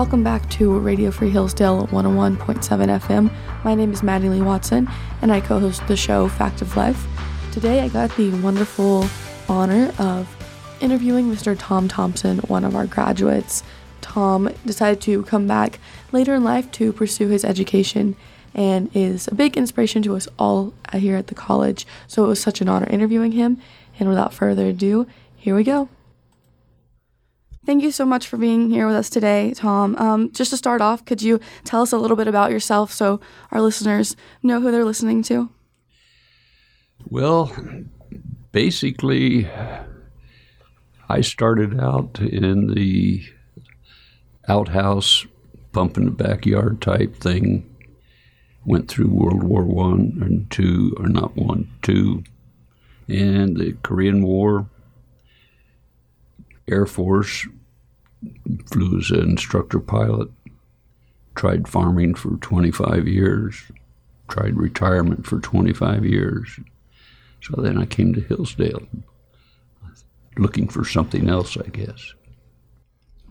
Welcome back to Radio Free Hillsdale 101.7 FM. My name is Mattie Lee Watson, and I co host the show Fact of Life. Today, I got the wonderful honor of interviewing Mr. Tom Thompson, one of our graduates. Tom decided to come back later in life to pursue his education and is a big inspiration to us all here at the college. So it was such an honor interviewing him. And without further ado, here we go. Thank you so much for being here with us today, Tom. Um, just to start off, could you tell us a little bit about yourself so our listeners know who they're listening to? Well, basically, I started out in the outhouse, pump in the backyard type thing. Went through World War One and two, or not one, two, and the Korean War. Air Force, flew as an instructor pilot. Tried farming for 25 years. Tried retirement for 25 years. So then I came to Hillsdale, looking for something else, I guess.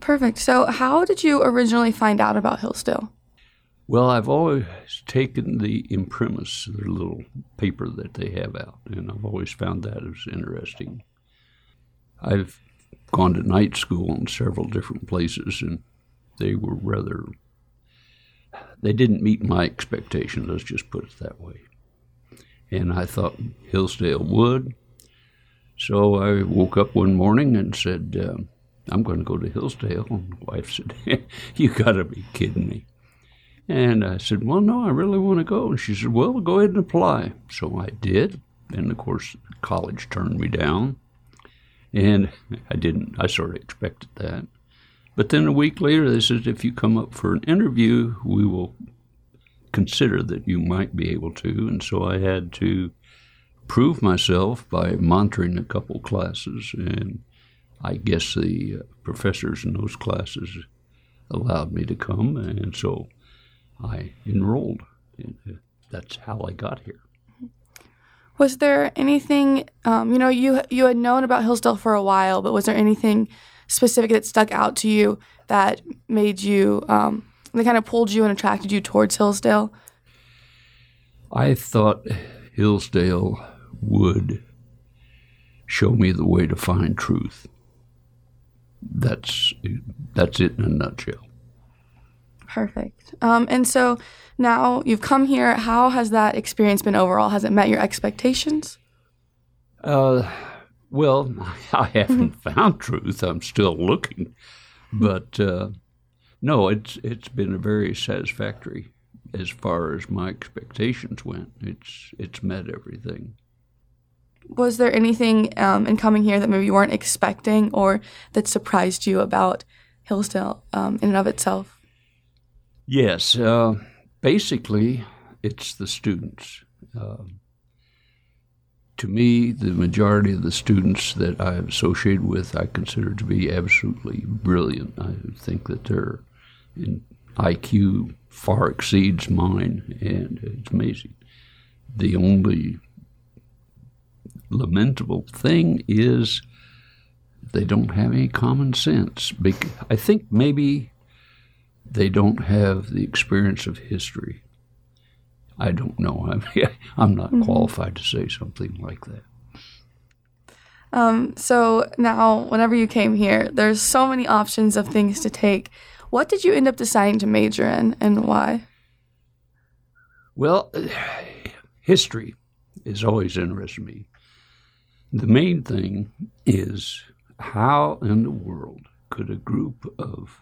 Perfect. So, how did you originally find out about Hillsdale? Well, I've always taken the Imprimis, the little paper that they have out, and I've always found that as interesting. I've gone to night school in several different places, and they were rather, they didn't meet my expectations, let's just put it that way. And I thought Hillsdale would. So I woke up one morning and said, uh, I'm going to go to Hillsdale. And the wife said, You got to be kidding me. And I said, Well, no, I really want to go. And she said, Well, go ahead and apply. So I did. And of course, college turned me down. And I didn't, I sort of expected that. But then a week later, they said, If you come up for an interview, we will consider that you might be able to. And so I had to prove myself by monitoring a couple classes. And I guess the uh, professors in those classes allowed me to come. And so I enrolled. And uh, that's how I got here. Was there anything, um, you know, you you had known about Hillsdale for a while, but was there anything specific that stuck out to you that made you, um, that kind of pulled you and attracted you towards Hillsdale? I thought Hillsdale would show me the way to find truth. That's that's it in a nutshell. Perfect. Um, and so now you've come here. How has that experience been overall? Has it met your expectations? Uh, well, I haven't found truth. I'm still looking, but uh, no, it's it's been a very satisfactory as far as my expectations went. It's it's met everything. Was there anything um, in coming here that maybe you weren't expecting or that surprised you about Hillsdale um, in and of itself? Yes, uh, basically, it's the students. Uh, to me, the majority of the students that I have associated with, I consider to be absolutely brilliant. I think that their IQ far exceeds mine, and it's amazing. The only lamentable thing is they don't have any common sense. I think maybe they don't have the experience of history. I don't know. I mean, I'm not mm-hmm. qualified to say something like that. Um, so now, whenever you came here, there's so many options of things to take. What did you end up deciding to major in, and why? Well, history is always interested me. The main thing is how in the world could a group of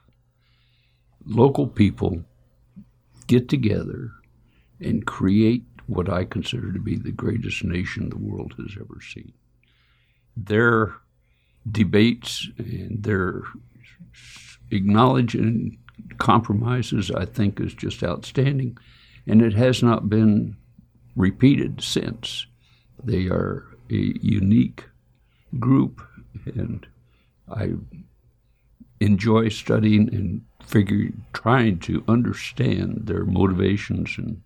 local people get together and create what I consider to be the greatest nation the world has ever seen. Their debates and their acknowledging compromises, I think, is just outstanding. And it has not been repeated since. They are a unique group, and I enjoy studying and figure trying to understand their motivations and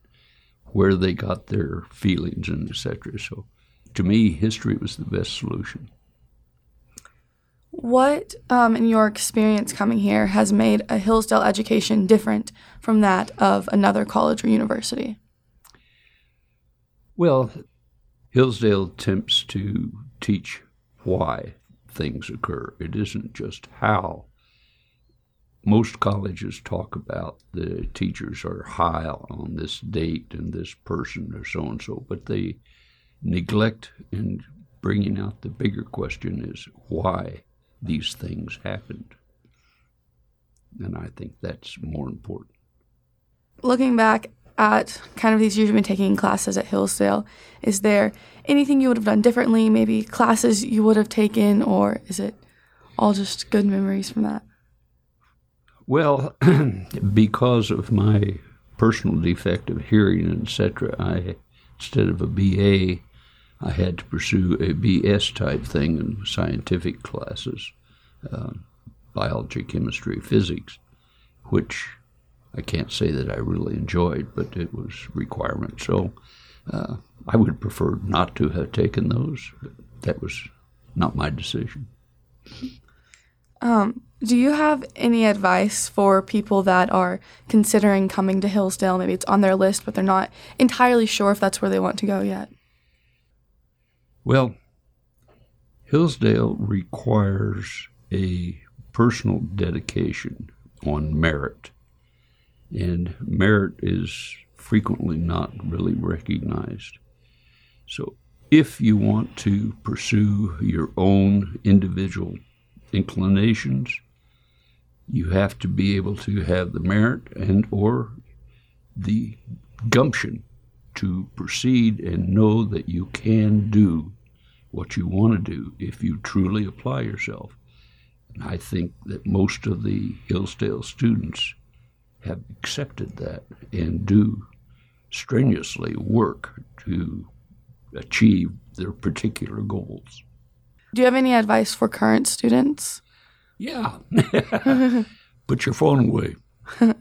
where they got their feelings and etc. So, to me, history was the best solution. What, um, in your experience coming here, has made a Hillsdale education different from that of another college or university? Well, Hillsdale attempts to teach why things occur. It isn't just how. Most colleges talk about the teachers are high on this date and this person or so and so, but they neglect in bringing out the bigger question is why these things happened. And I think that's more important. Looking back at kind of these years you've been taking classes at Hillsdale, is there anything you would have done differently? Maybe classes you would have taken, or is it all just good memories from that? Well, because of my personal defect of hearing, etc., I instead of a BA, I had to pursue a BS type thing in scientific classes, uh, biology, chemistry, physics, which I can't say that I really enjoyed, but it was requirement. So uh, I would prefer not to have taken those. But that was not my decision. Um, do you have any advice for people that are considering coming to Hillsdale? Maybe it's on their list, but they're not entirely sure if that's where they want to go yet. Well, Hillsdale requires a personal dedication on merit and merit is frequently not really recognized. So, if you want to pursue your own individual inclinations, you have to be able to have the merit and or the gumption to proceed and know that you can do what you want to do if you truly apply yourself. And I think that most of the Hillsdale students have accepted that and do strenuously work to achieve their particular goals. Do you have any advice for current students? Yeah. Put your phone away.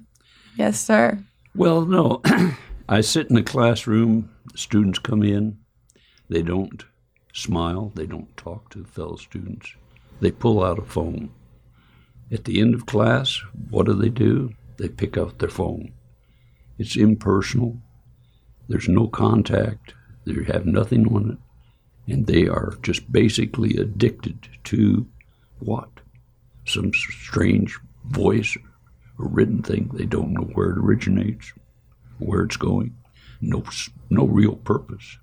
yes, sir. Well, no. I sit in the classroom, students come in, they don't smile, they don't talk to fellow students. They pull out a phone. At the end of class, what do they do? they pick up their phone. It's impersonal. There's no contact. They have nothing on it. And they are just basically addicted to what? Some strange voice or written thing. They don't know where it originates, where it's going. No, no real purpose.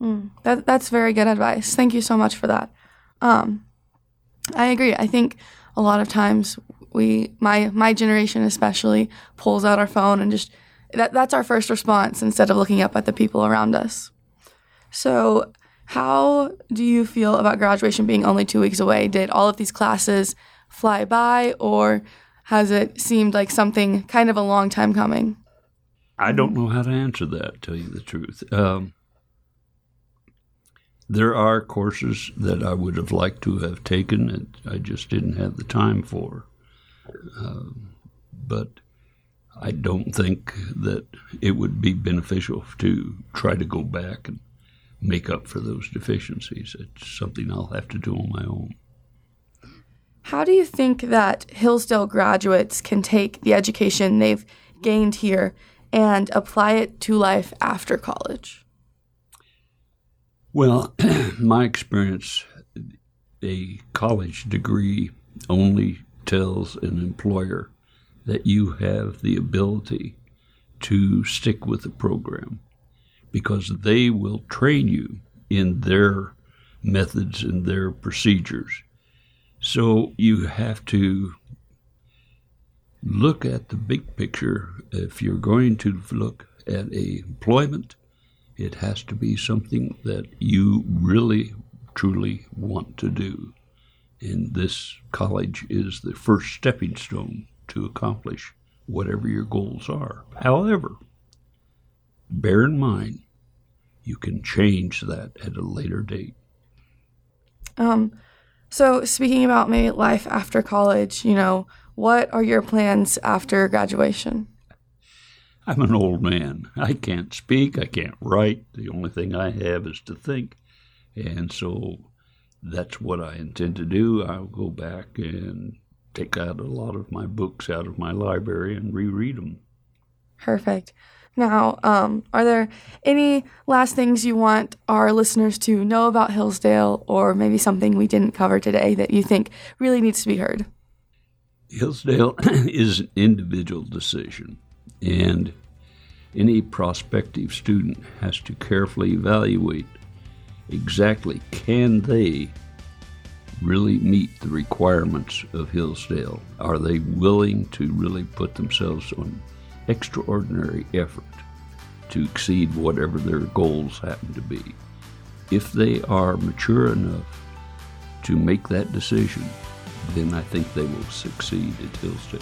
Mm, that, that's very good advice. Thank you so much for that. Um, I agree. I think a lot of times we my my generation especially pulls out our phone and just that that's our first response instead of looking up at the people around us. So, how do you feel about graduation being only 2 weeks away? Did all of these classes fly by or has it seemed like something kind of a long time coming? I don't know how to answer that, tell you the truth. Um, there are courses that I would have liked to have taken and I just didn't have the time for. Um, but I don't think that it would be beneficial to try to go back and make up for those deficiencies. It's something I'll have to do on my own. How do you think that Hillsdale graduates can take the education they've gained here and apply it to life after college? Well, my experience, a college degree only tells an employer that you have the ability to stick with the program because they will train you in their methods and their procedures. So you have to look at the big picture. If you're going to look at a employment, it has to be something that you really, truly want to do. And this college is the first stepping stone to accomplish whatever your goals are. However, bear in mind, you can change that at a later date. Um, so speaking about maybe life after college, you know, what are your plans after graduation? I'm an old man. I can't speak. I can't write. The only thing I have is to think. And so that's what I intend to do. I'll go back and take out a lot of my books out of my library and reread them. Perfect. Now, um, are there any last things you want our listeners to know about Hillsdale, or maybe something we didn't cover today that you think really needs to be heard? Hillsdale is an individual decision, and any prospective student has to carefully evaluate exactly can they really meet the requirements of Hillsdale? Are they willing to really put themselves on extraordinary effort to exceed whatever their goals happen to be? If they are mature enough to make that decision, then I think they will succeed at Hillsdale.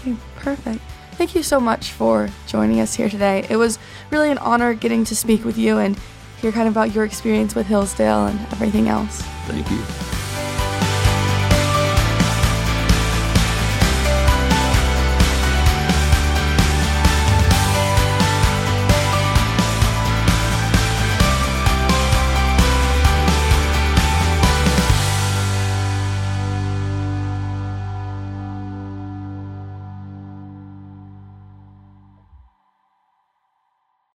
Okay, perfect. Thank you so much for joining us here today. It was really an honor getting to speak with you and hear kind of about your experience with Hillsdale and everything else. Thank you.